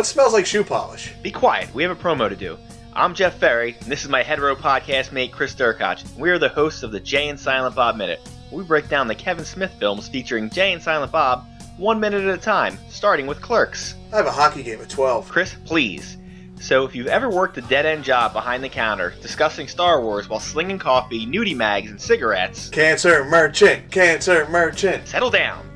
What smells like shoe polish? Be quiet, we have a promo to do. I'm Jeff Ferry, and this is my hetero podcast mate Chris Durkach. We are the hosts of the Jay and Silent Bob Minute. We break down the Kevin Smith films featuring Jay and Silent Bob one minute at a time, starting with Clerks. I have a hockey game at 12. Chris, please. So, if you've ever worked a dead end job behind the counter, discussing Star Wars while slinging coffee, nudie mags, and cigarettes, Cancer merchant, cancer merchant. settle down.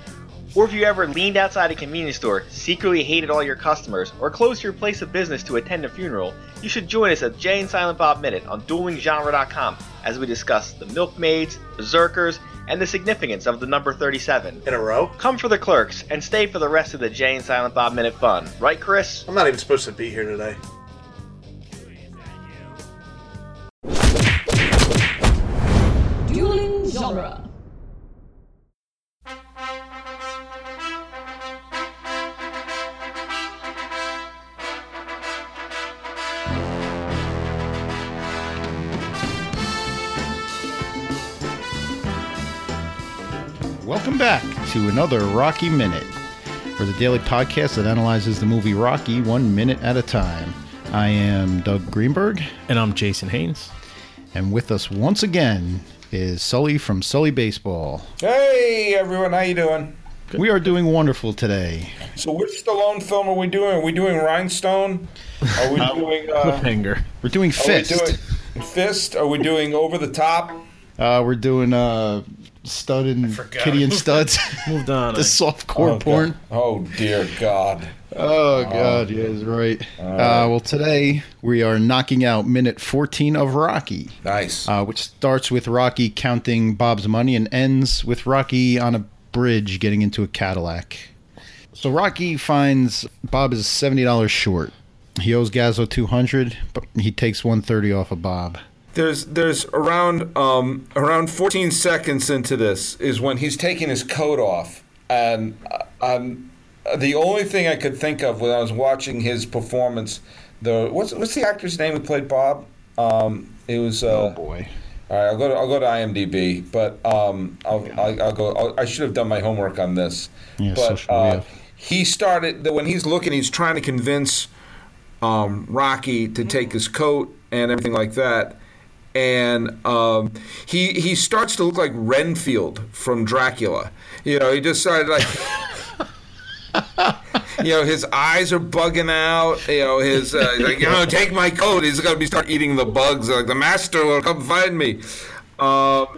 Or if you ever leaned outside a convenience store, secretly hated all your customers, or closed your place of business to attend a funeral, you should join us at Jay and Silent Bob Minute on duelinggenre.com as we discuss the milkmaids, berserkers, and the significance of the number 37. In a row? Come for the clerks and stay for the rest of the Jay and Silent Bob Minute fun. Right, Chris? I'm not even supposed to be here today. Dueling genre. To another Rocky Minute, for the daily podcast that analyzes the movie Rocky one minute at a time. I am Doug Greenberg, And I'm Jason Haynes. and with us once again is Sully from Sully Baseball. Hey everyone, how you doing? We are doing wonderful today. So which Stallone film are we doing? Are we doing Rhinestone? Are we doing uh, Cliffhanger. We're doing are we Fist. doing Fist? Are we doing Over the Top? Uh, we're doing uh, Stud and Kitty and Studs. Moved on. the softcore Oh, porn. God. Oh dear God. Oh God, yeah yes, right. Uh, well, today we are knocking out minute 14 of Rocky. Nice. uh, which starts with Rocky counting Bob's money and ends with Rocky on a bridge getting into a Cadillac. So Rocky finds Bob is seventy dollars short. He owes Gazzo two hundred, but he takes one thirty off of Bob. There's there's around um around 14 seconds into this is when he's taking his coat off, and uh, um, the only thing I could think of when I was watching his performance, the what's what's the actor's name who played Bob? Um, it was uh, Oh boy. All right, I'll go to I'll go to IMDb, but um, I'll, I'll, I'll go. I'll, I should have done my homework on this. Yeah, but social uh, media. he started when he's looking. He's trying to convince um, Rocky to take his coat and everything like that. And um, he he starts to look like Renfield from Dracula. You know, he just started like. you know, his eyes are bugging out. You know, his uh, like, you know, take my coat. He's gonna be start eating the bugs. Like the master will come find me. Um,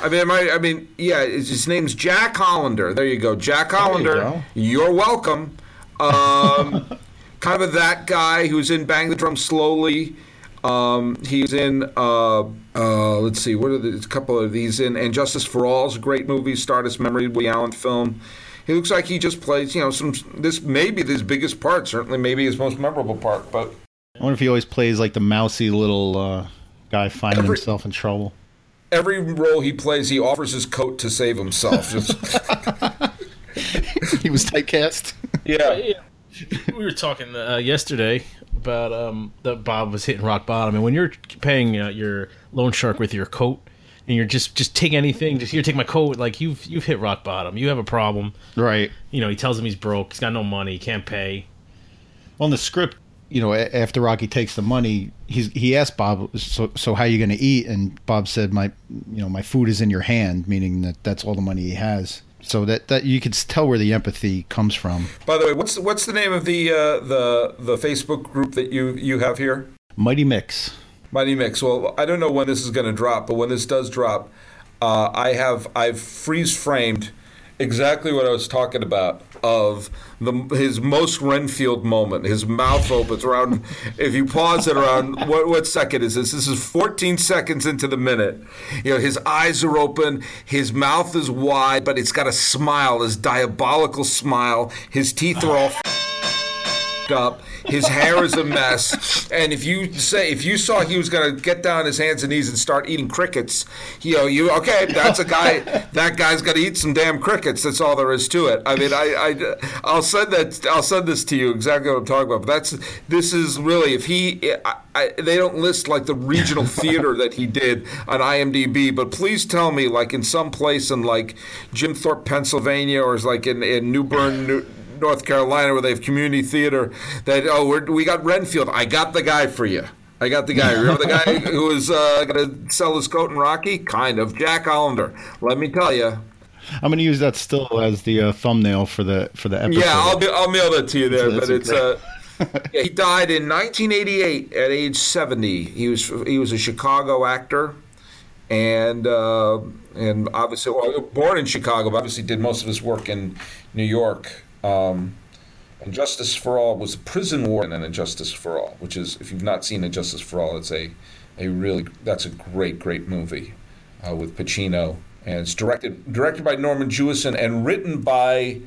I mean, my, I mean, yeah, his name's Jack Hollander. There you go, Jack Hollander. go. You're welcome. Um, kind of that guy who's in Bang the Drum Slowly. Um, he's in. Uh, uh, let's see, what are the, a couple of these in? And Justice for All is a great movie, Stardust Memory, Woody Allen film. He looks like he just plays, you know, some. This may be his biggest part, certainly, maybe his most memorable part. But I wonder if he always plays like the mousy little uh, guy finding Every- himself in trouble. every role he plays, he offers his coat to save himself. He was typecast. yeah. Yeah. We were talking uh, yesterday about um, that Bob was hitting rock bottom, and when you're paying uh, your loan shark with your coat, and you're just just take anything, just here, take my coat. Like you've you've hit rock bottom. You have a problem. right. You know, he tells him he's broke. He's got no money. He can't pay. on the script, you know, a- after Rocky takes the money, he's he asked Bob, "So, so how you going to eat?" And Bob said, "My, you know, my food is in your hand," meaning that that's all the money he has. So that that you could tell where the empathy comes from. By the way, what's the, what's the name of the uh, the the Facebook group that you you have here? Mighty Mix. Mighty Mix. Well, I don't know when this is going to drop, but when this does drop, uh, I have I've freeze framed exactly what I was talking about of the his most Renfield moment. His mouth opens around. if you pause it around what what second is this? This is 14 seconds into the minute. You know, his eyes are open, his mouth is wide, but it's got a smile, his diabolical smile. His teeth are all up. His hair is a mess. And if you say if you saw he was going to get down on his hands and knees and start eating crickets, you know, you okay? That's a guy. That guy's got to eat some damn crickets. That's all there is to it. I mean, I, I I'll send that. I'll send this to you exactly what I'm talking about. But that's this is really if he. I, I, they don't list like the regional theater that he did on IMDb, but please tell me like in some place in like Jim Thorpe, Pennsylvania, or is like in, in New Bern, New, North Carolina, where they have community theater. That oh, we're, we got Renfield. I got the guy for you. I got the guy. Remember the guy who was uh, going to sell his coat in Rocky? Kind of. Jack Hollander. Let me tell you. I'm going to use that still as the uh, thumbnail for the for the episode. Yeah, I'll, be, I'll mail that to you there. That's but it's uh, yeah, he died in 1988 at age 70. He was he was a Chicago actor, and uh, and obviously well, born in Chicago, but obviously did most of his work in New York. Um, for All was a prison warden and a Justice for All, which is if you've not seen a Justice for All, it's a a really that's a great great movie uh, with Pacino, and it's directed directed by Norman Jewison and written by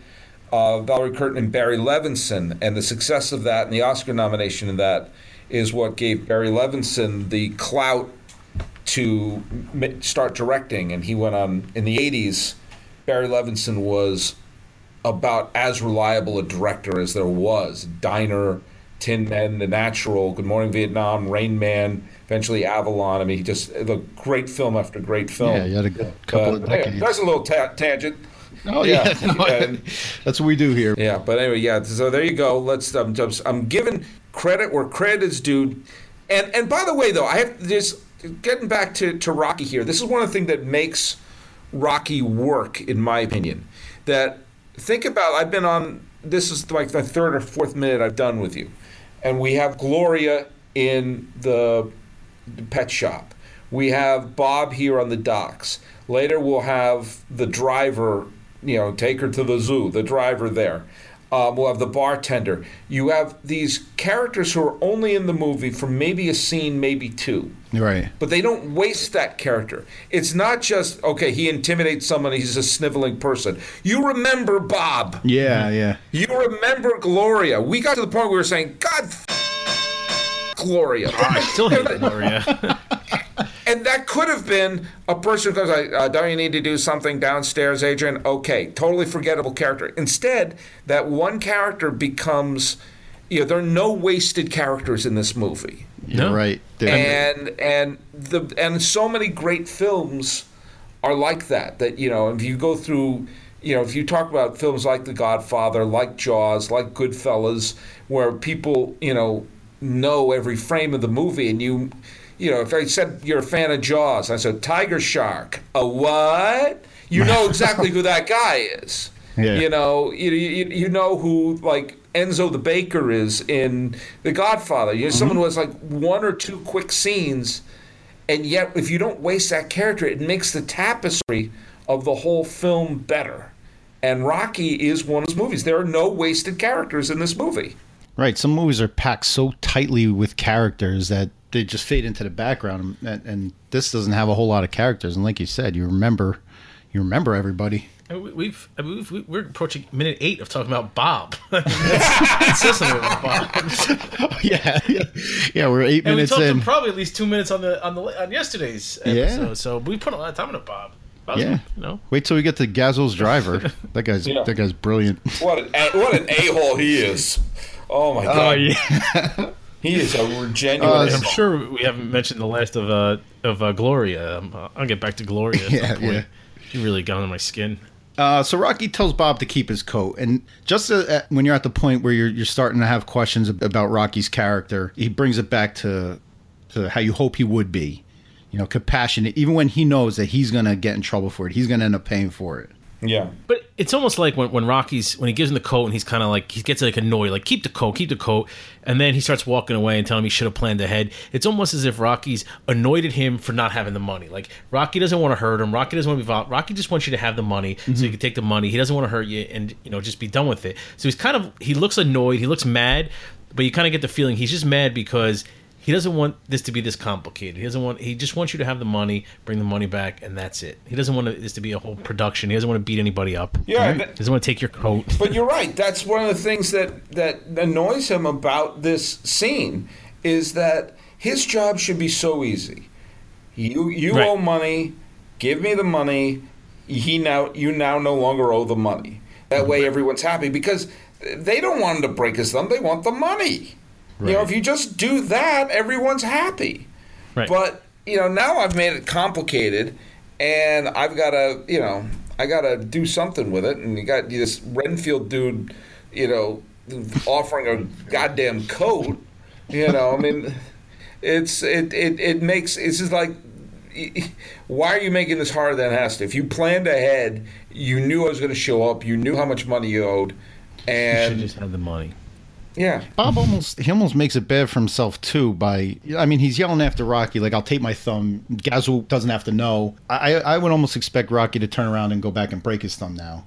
uh, Valerie Curtin and Barry Levinson. And the success of that and the Oscar nomination in that is what gave Barry Levinson the clout to start directing. And he went on in the 80s. Barry Levinson was about as reliable a director as there was. Diner, Tin Men, The Natural, Good Morning Vietnam, Rain Man, eventually Avalon. I mean, he just the great film after great film. Yeah, you had a good couple of yeah, decades. That's a little ta- tangent. Oh yeah, no, and- that's what we do here. yeah, but anyway, yeah. So there you go. Let's. Um, I'm giving credit where credit is due, and and by the way, though, I have this. Getting back to to Rocky here, this is one of the things that makes Rocky work, in my opinion. That think about. I've been on. This is like the third or fourth minute I've done with you, and we have Gloria in the pet shop. We have Bob here on the docks. Later, we'll have the driver, you know, take her to the zoo, the driver there. Um, we'll have the bartender. You have these characters who are only in the movie for maybe a scene, maybe two. Right. But they don't waste that character. It's not just, okay, he intimidates someone, he's a sniveling person. You remember Bob. Yeah, yeah. You remember Gloria. We got to the point where we were saying, God, f- Gloria. Still hate Gloria. And that could have been a person who goes, like, uh, "Don't you need to do something downstairs, Adrian?" Okay, totally forgettable character. Instead, that one character becomes, you know, there are no wasted characters in this movie, You're No. right. There- and and the and so many great films are like that. That you know, if you go through. You know, if you talk about films like The Godfather, like Jaws, like Goodfellas, where people, you know, know every frame of the movie, and you, you know, if I said you're a fan of Jaws, I said Tiger Shark, a what? You know exactly who that guy is. Yeah. You know, you, you, you know who like Enzo the Baker is in The Godfather. You know, someone mm-hmm. who has like one or two quick scenes, and yet if you don't waste that character, it makes the tapestry of the whole film better. And Rocky is one of those movies. There are no wasted characters in this movie. Right. Some movies are packed so tightly with characters that they just fade into the background, and, and this doesn't have a whole lot of characters. And like you said, you remember, you remember everybody. And we- We've, I mean, we've we're approaching minute eight of talking about Bob. It says about Bob. yeah, yeah, yeah. We're eight And we minutes talked in. to probably at least two minutes on the on the on yesterday's Yeah. episode. So we put a lot of time into Bob. Bob's, Yeah. you know. Wait till we get to Gazzo's driver. That guy's Yeah. that guy's brilliant. What an what an a hole he is! Oh my uh, god, Oh yeah. He is a genuine. Uh, I'm sure we haven't mentioned the last of uh of uh, Gloria. Um, I'll get back to Gloria. At Yeah, some point. yeah. She really got under my skin. Uh, so Rocky tells Bob to keep his coat, and just uh, when you're at the point where you're you're starting to have questions about Rocky's character, he brings it back to to how you hope he would be. You know, compassionate, even when he knows that he's gonna get in trouble for it. He's gonna end up paying for it. yeah. But it's almost like when, when Rocky's when he gives him the coat and he's kind of like he gets like annoyed, like keep the coat, keep the coat, and then he starts walking away and telling him he should have planned ahead. It's almost as if Rocky's annoyed at him for not having the money. Like Rocky doesn't want to hurt him. Rocky doesn't want to be involved. Rocky just wants you to have the money so mm-hmm. you can take the money. He doesn't want to hurt you and you know just be done with it. So he's kind of he looks annoyed. He looks mad, but you kind of get the feeling he's just mad because. He doesn't want this to be this complicated. He doesn't want. He just wants you to have the money, bring the money back, and that's it. He doesn't want this to be a whole production. He doesn't want to beat anybody up. Yeah, He that- doesn't want to take your coat. But you're right. That's one of the things that that annoys him about this scene is that his job should be so easy. You you Right. owe money, give me the money. He now you now no longer owe the money. That way everyone's happy because they don't want him to break his thumb. They want the money. You know, if you just do that, everyone's happy. Right. But you know, now I've made it complicated, and I've got to, you know, I got to do something with it. And you got this Renfield dude you know, offering a goddamn coat. You know, I mean, it's it it, it makes it's just like. Why are you making this harder than it has to? If you planned ahead, you knew I was going to show up. You knew how much money you owed, and You should just have the money. Yeah, Bob almost he almost makes it bad for himself too by I mean he's yelling after Rocky like I'll take my thumb. Gazzo doesn't have to know. I I would almost expect Rocky to turn around and go back and break his thumb now,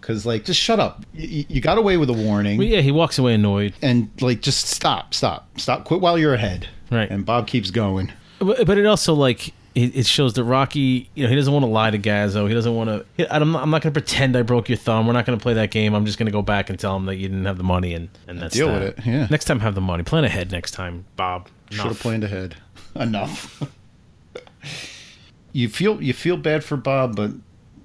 because like just shut up. You, you got away with a warning Well, yeah, he walks away annoyed. and like just stop stop stop quit while you're ahead. Right. And Bob keeps going. But, but it also like it, it shows that Rocky, you know, he doesn't want to lie to Gazzo. He doesn't want to. I'm not, I'm not going to pretend I broke your thumb. We're not going to play that game. I'm just going to go back and tell him that you didn't have the money and and that's Deal that. with it, yeah. Next time, have the money. Plan ahead next time, Bob. Should have planned ahead. Enough. you feel you feel bad for Bob, but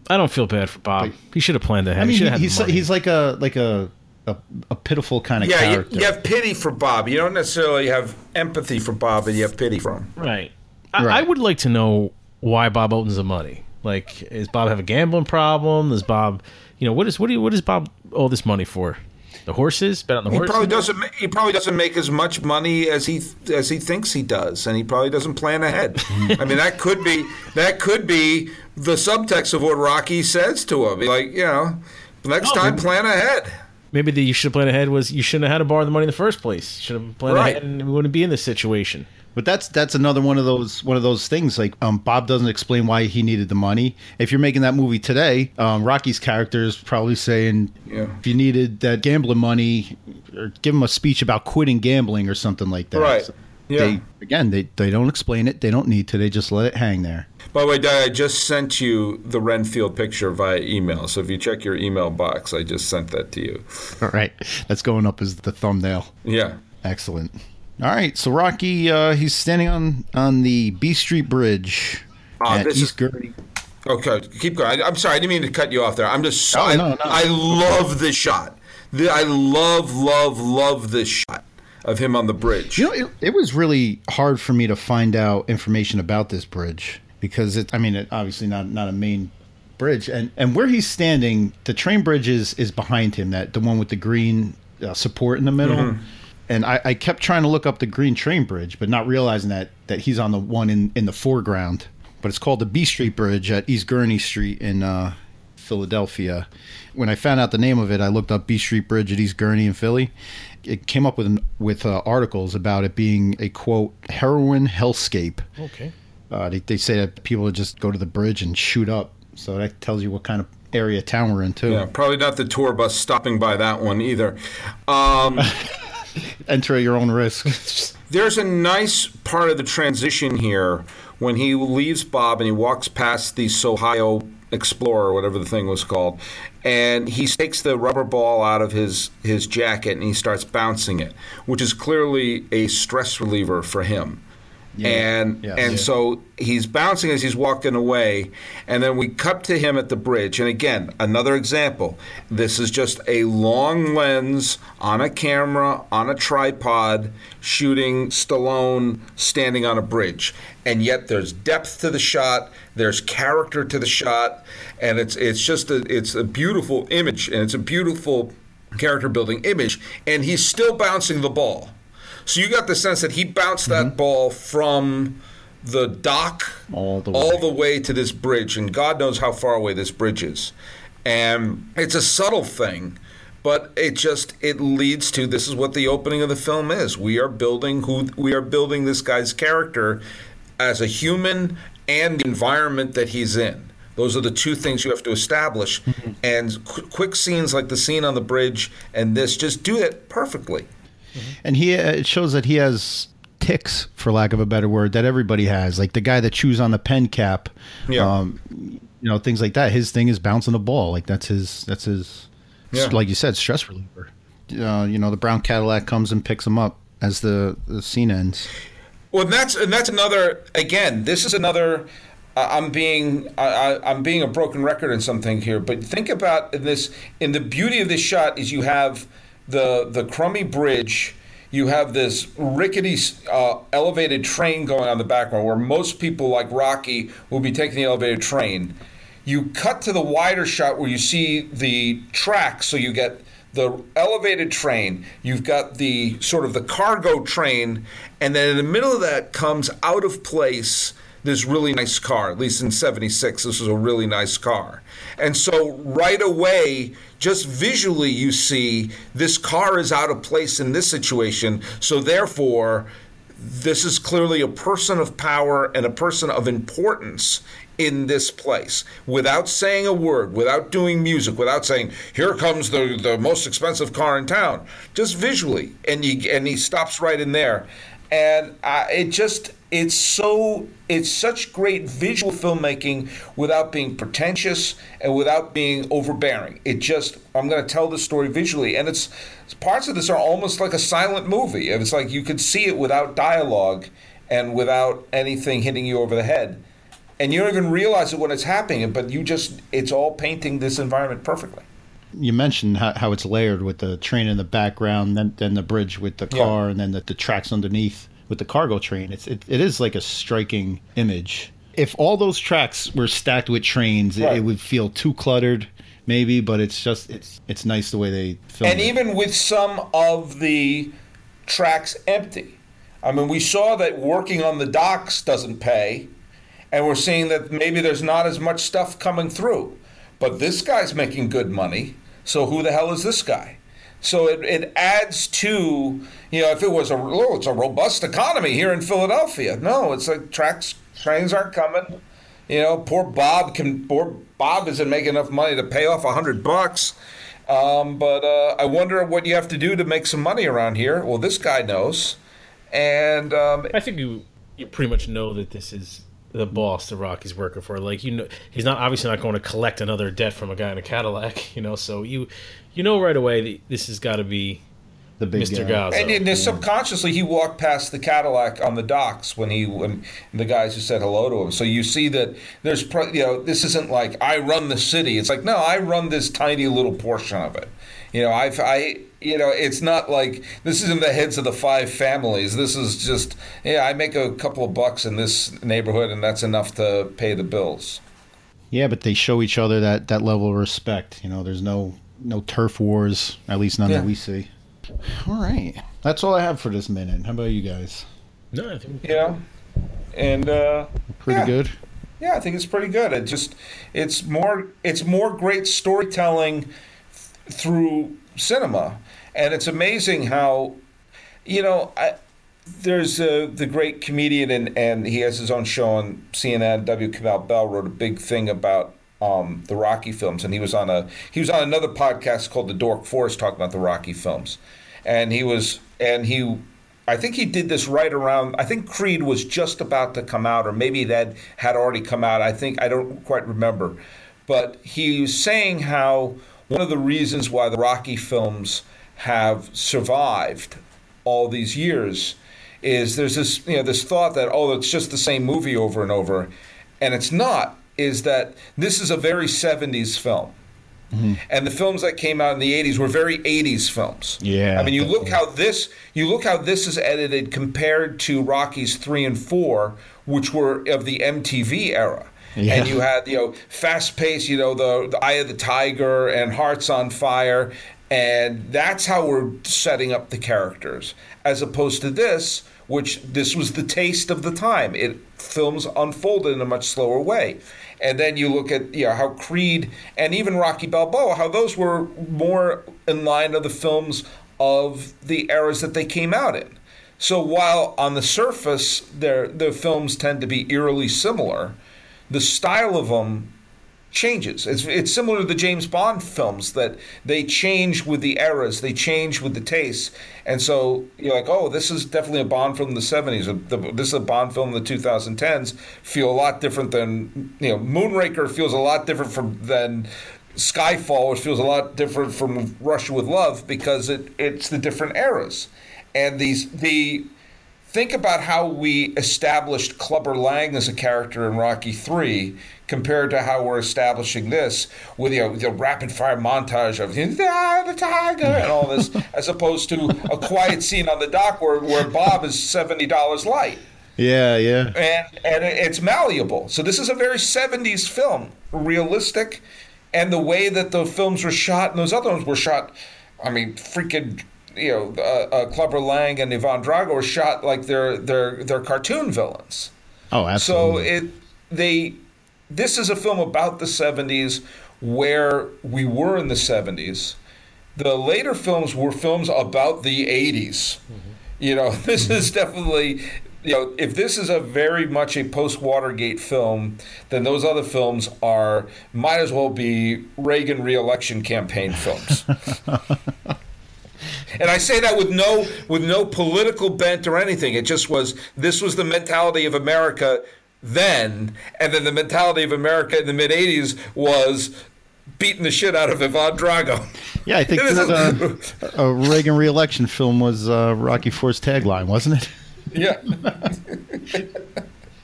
I don't feel bad for Bob. He should have planned ahead. I mean should he, he's he's like a like a a, a pitiful kind of yeah. You, character. you have pity for Bob. You don't necessarily have empathy for Bob, but you have pity for him. right. I, Right. I would like to know why Bob owes the money. Like, is Bob have a gambling problem? Does Bob, you know, what is what do you, what does Bob owe this money for? The horses? Bet on the He horses? probably doesn't. He probably doesn't make as much money as he as he thinks he does, and he probably doesn't plan ahead. I mean, that could be that could be the subtext of what Rocky says to him. Like, you know, next Oh, time maybe- plan ahead. Maybe the you should have planned ahead was you shouldn't have had to borrow the money in the first place. You should have planned Right. ahead and we wouldn't be in this situation. But that's that's another one of those one of those things. Like um, Bob doesn't explain why he needed the money. If you're making that movie today, um, Rocky's character is probably saying, Yeah. if you needed that gambling money, or give him a speech about quitting gambling or something like that. Right. So Yeah. They again, they they don't explain it. They don't need to. They just let it hang there. By the way, Di, I just sent you the Renfield picture via email. So if you check your email box, I just sent that to you. All right, that's going up as the thumbnail. Yeah. Excellent. All right, so Rocky, uh, he's standing on on the B Street Bridge Ah, at this East is-. Okay, keep going. I, I'm sorry, I didn't mean to cut you off there. I'm just so Oh, I, no, no. I love this shot. The, I love, love, love this shot of him on the bridge. You know, it, it was really hard for me to find out information about this bridge because it. I mean, it obviously not not a main bridge, and and where he's standing, the train bridge is is behind him. That the one with the green uh, support in the middle. Mm-hmm. And I, I kept trying to look up the green train bridge, but not realizing that that he's on the one in in the foreground. But it's called the B Street Bridge at East Gurney Street in uh, Philadelphia. When I found out the name of it, I looked up B Street Bridge at East Gurney in Philly. It came up with an, with uh, articles about it being a quote heroin hellscape. Okay. Uh, they, they say that people would just go to the bridge and shoot up. So that tells you what kind of area town we're in too. Yeah, probably not the tour bus stopping by that one either. Um, Enter at your own risk. there's a nice part of the transition here when he leaves Bob and he walks past the Sohio Explorer, whatever the thing was called, and he takes the rubber ball out of his his jacket and he starts bouncing it, which is clearly a stress reliever for him. And Yeah. and Yeah. so he's bouncing as he's walking away, and then we cut to him at the bridge. And again, another example. This is just a long lens on a camera on a tripod, shooting Stallone standing on a bridge. And yet there's depth to the shot, there's character to the shot, and it's it's just a it's a beautiful image, and it's a beautiful character building image. And he's still bouncing the ball. So you got the sense that he bounced that mm-hmm. ball from the dock All the all way. the way to this bridge, and God knows how far away this bridge is. And it's a subtle thing, but it just it leads to this is what the opening of the film is. We are building who we are building this guy's character as a human and the environment that he's in. Those are the two things you have to establish. Mm-hmm. And qu- quick scenes like the scene on the bridge and this just do it perfectly. And he uh, it shows that he has ticks, for lack of a better word, that everybody has. Like the guy that chews on the pen cap. Yeah. Um, you know things like that. His thing is bouncing the ball. Like that's his. That's his. Yeah. Like you said, stress reliever. Uh, you know the brown Cadillac comes and picks him up as the, the scene ends. Well, that's and that's another. Again, this is another. Uh, I'm being I, I'm being a broken record in something here, but think about in this. In the beauty of this shot is you have the the crummy bridge. You have this rickety uh, elevated train going on the background, where most people like Rocky will be taking the elevated train. You cut to the wider shot where you see the track, so you get the elevated train, you've got the sort of the cargo train, and then in the middle of that comes out of place this really nice car. At least in 76, this was a really nice car. And so right away, just visually, you see this car is out of place in this situation. So therefore, this is clearly a person of power and a person of importance in this place without saying a word, without doing music, without saying, here comes the, the most expensive car in town, just visually. And, you, and he stops right in there. And uh, it just, it's so it's such great visual filmmaking without being pretentious and without being overbearing. It just i'm going to tell the story visually and it's parts of this are almost like a silent movie. It's like you could see it without dialogue and without anything hitting you over the head. And you don't even realize it when it's happening but you just it's all painting this environment perfectly. You mentioned how, how it's layered with the train in the background then, then the bridge with the car Yeah. and then the, the tracks underneath with the cargo train it's it, it is like a striking image if all those tracks were stacked with trains it, it would feel too cluttered maybe but it's just it's it's nice the way they film and it. even with some of the tracks empty. I mean, we saw that working on the docks doesn't pay, and we're seeing that maybe there's not as much stuff coming through. But this guy's making good money, so who the hell is this guy? So it, it adds to, you know, if it was a, oh, it's a robust economy here in Philadelphia. No, it's like tracks, trains aren't coming. You know, poor Bob can, poor Bob isn't making enough money to pay off a hundred bucks. Um, but uh, I wonder what you have to do to make some money around here. Well, this guy knows, and um, I think you you pretty much know that this is the boss the Rock he's working for. Like you know, he's not obviously not going to collect another debt from a guy in a Cadillac. You know, so you you know right away this has got to be the big Mr. guy. Gazzo. and, and then subconsciously he walked past the Cadillac on the docks when he when the guys who said hello to him. So you see that there's pro- you know this isn't like I run the city. It's like no, I run this tiny little portion of it. You know, I've I you know it's not like this isn't the heads of the five families. This is just yeah, I make a couple of bucks in this neighborhood and that's enough to pay the bills. Yeah, but they show each other that that level of respect. You know, there's no no turf wars, at least none Yeah. that we see. All right, that's all I have for this minute. How about you guys? no. I think You know, and. uh Pretty Yeah. good. Yeah, I think it's pretty good. It just it's more it's more great storytelling th- through cinema, and it's amazing how you know I, there's uh, the great comedian and and he has his own show on CNN. W. Kamau Bell wrote a big thing about. Um, the Rocky films, and he was on a he was on another podcast called The Dork Forest talking about the Rocky films, and he was and he I think he did this right around. I think Creed was just about to come out, or maybe that had already come out. I think I don't quite remember, but he was saying how one of the reasons why the Rocky films have survived all these years is there's this you know this thought that oh it's just the same movie over and over, and it's not. Is that this is a very 70s film. Mm-hmm. And the films that came out in the 80s were very 80s films. Yeah, I mean, you look how this you look how this is edited compared to Rockies 3 and 4, which were of the MTV era. Yeah. And you had, you know, fast paced, you know, the, the Eye of the Tiger and Hearts on Fire. And that's how we're setting up the characters. As opposed to this, which this was the taste of the time. It films unfolded in a much slower way. And then you look at you know how Creed and even Rocky Balboa, how those were more in line of the films of the eras that they came out in. So while on the surface they're- the films tend to be eerily similar, the style of them changes. It's it's similar to the James Bond films that they change with the eras, they change with the tastes, and so you're like, oh, this is definitely a Bond film in the '70s. or the- This is a Bond film in the 2010s. Feel a lot different than you know. Moonraker feels a lot different from than. Skyfall, which feels a lot different from Russia with Love because it, it's the different eras, and these the think about how we established Clubber Lang as a character in Rocky Three compared to how we're establishing this with you know, the rapid fire montage of "Ah, the tiger and all this, as opposed to a quiet scene on the dock where, where Bob is seventy dollars light Yeah, yeah. and and it's malleable. So this is a very 70s film, realistic, and the way that the films were shot and those other ones were shot I mean, freaking, you know, uh, uh, Clubber Lang and Ivan Drago were shot like they're they're they're cartoon villains. Oh, absolutely. So it they this is a film about the 70s where we were in the 70s. The later films were films about the 80s. You know, this is definitely you know, if this is a very much a post Watergate film, then those other films are might as well be Reagan reelection campaign films. And I say that with no with no political bent or anything. It just was this was the mentality of America then, and then the mentality of America in the mid '80s was beating the shit out of Ivan Drago. yeah, I think This that, uh, a Reagan reelection film was uh, Rocky Four's tagline, wasn't it? Yeah.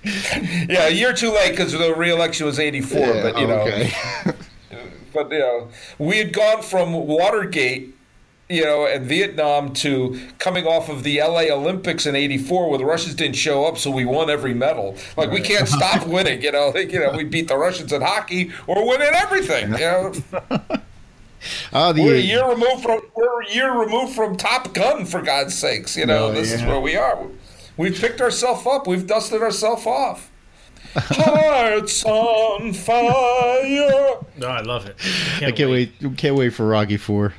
yeah, a year too late because the re-election was '84. but you know, but you know, we had gone from Watergate, you know, and Vietnam to coming off of the LA Olympics in '84, where the Russians didn't show up, so we won every medal. Like we can't stop winning, you know. Like, you know, we beat the Russians in hockey, we're winning everything. You know, Ah, the we're a year removed from we're a year removed from Top Gun, for God's sakes. You know, No, this is where we are. We've picked ourselves up. We've dusted ourselves off. Hearts on fire. No, I love it. I can't wait. Can't wait for Rocky Four.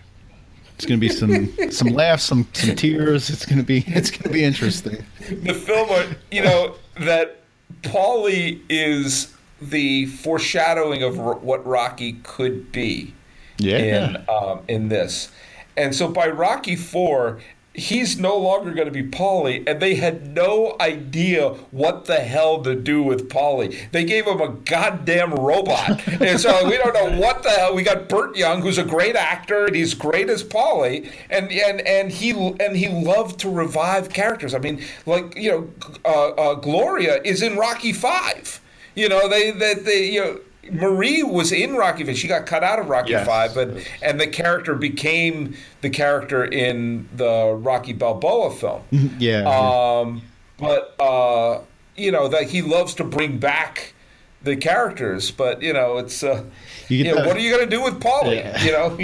It's gonna be some some laughs, some some tears. It's gonna be it's gonna be interesting. the film, uh, you know, that Paulie is the foreshadowing of r- what Rocky could be Yeah. in um, in this, and so by Rocky Four. He's no longer going to be Paulie, and they had no idea what the hell to do with Paulie. They gave him a goddamn robot, and so we don't know what the hell. We got Burt Young, who's a great actor, and he's great as Paulie, and and and he and he loved to revive characters. I mean, like you know, uh, uh, Gloria is in Rocky Five. You know, they they, they you know. Marie was in Rocky Five. She got cut out of Rocky Yes. Five, but and the character became the character in the Rocky Balboa film. Yeah. Um, but uh, you know that he loves to bring back the characters, but you know it's uh, You you know, what are you going to do with Paulie? Yeah. You know,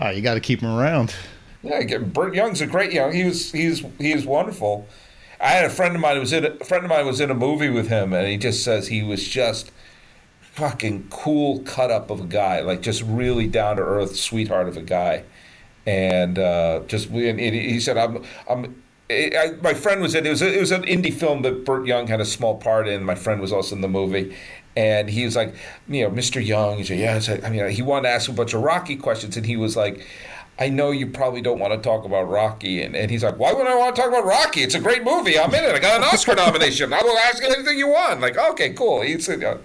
oh, you got to keep him around. yeah, Burt Young's a great. You know, he was he's he is wonderful. I had a friend of mine who was in a friend of mine was in a movie with him, and he just says he was just fucking cool cut up of a guy, like just really down to earth sweetheart of a guy, and uh, just and he said I'm I'm. I, my friend was in it was a, it was an indie film that Burt Young had a small part in. My friend was also in the movie, and he was like, you know, Mr. Young. He said, yeah. I mean, he wanted to ask a bunch of Rocky questions, and he was like, I know you probably don't want to talk about Rocky, and, and he's like, why would I want to talk about Rocky? It's a great movie. I'm in it. I got an Oscar nomination. I will ask anything you want. Like, okay, cool. He said, uh,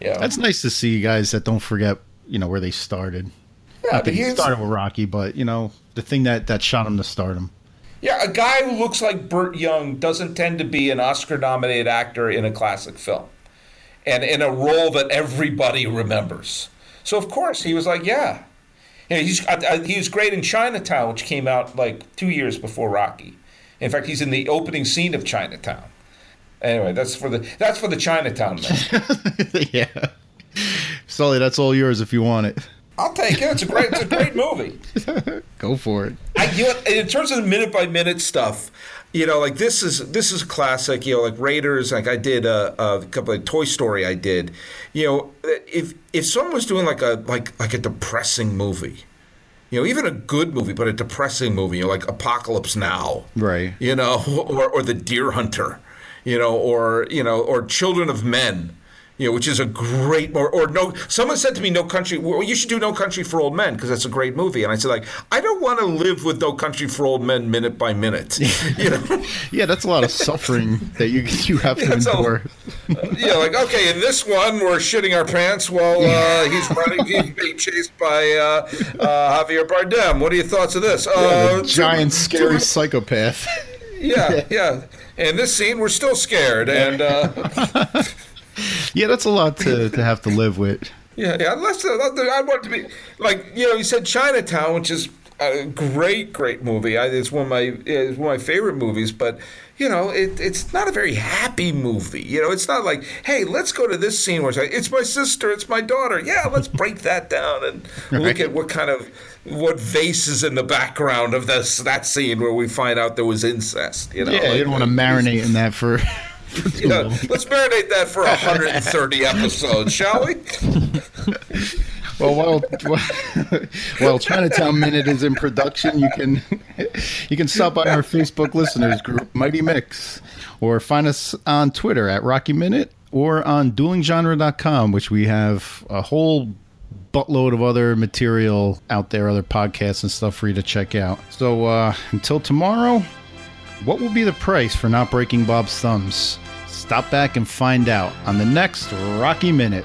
yeah. That's nice to see guys that don't forget, you know, where they started. yeah, Not but he started with Rocky, but you know, the thing that that shot him to stardom. Yeah, a guy who looks like Burt Young doesn't tend to be an Oscar nominated actor in a classic film and in a role that everybody remembers. So, of course, he was like, yeah. You know, he's, I, I, he was great in Chinatown, which came out like two years before Rocky. In fact, he's in the opening scene of Chinatown. Anyway, that's for the that's for the Chinatown man. yeah. Sully, that's all yours if you want it. I'll take it. It's a great it's a great movie. Go for it. I, you know, in terms of the minute by minute stuff, you know, like this is this is classic. You know, like Raiders. Like I did a, a couple of Toy Story. I did. You know, if if someone was doing like a like like a depressing movie, you know, even a good movie, but a depressing movie, you know, like Apocalypse Now, Right. you know, or or The Deer Hunter, you know, or you know, or Children of Men. You know, which is a great, or, or no. Someone said to me, "No Country." Well, you should do "No Country for Old Men" because that's a great movie. And I said, like, I don't want to live with "No Country for Old Men" minute by minute. You know, Yeah, that's a lot of suffering that you you have to Yeah, so- endure. yeah, like okay, in this one, we're shitting our pants while uh, he's running, he's being chased by uh, uh, Javier Bardem. What are your thoughts of this? Uh, Giant, scary psychopath. yeah, yeah. In this scene, we're still scared, and uh, Yeah, that's a lot to, to have to live with. Yeah, yeah. Unless uh, I want to be like you know, you said Chinatown, which is a great, great movie. I, it's one of my it's one of my favorite movies. But you know, it, it's not a very happy movie. You know, it's not like, hey, let's go to this scene where it's, like, it's my sister, it's my daughter. Yeah, let's break that down and look Right. at what kind of what vases in the background of this that scene where we find out there was incest. You know, Yeah, you don't want to marinate in that for. for too yeah, let's marinate that for 130 episodes, shall we? Well, while, while while Chinatown Minute is in production, you can you can stop by our Facebook listeners group, Mighty Mix, or find us on Twitter at Rocky Minute or on DuelingGenre.com, which we have a whole buttload of other material out there, other podcasts and stuff for you to check out. So uh, until tomorrow, what will be the price for not breaking Bob's thumbs? Stop back and find out on the next Rocky Minute.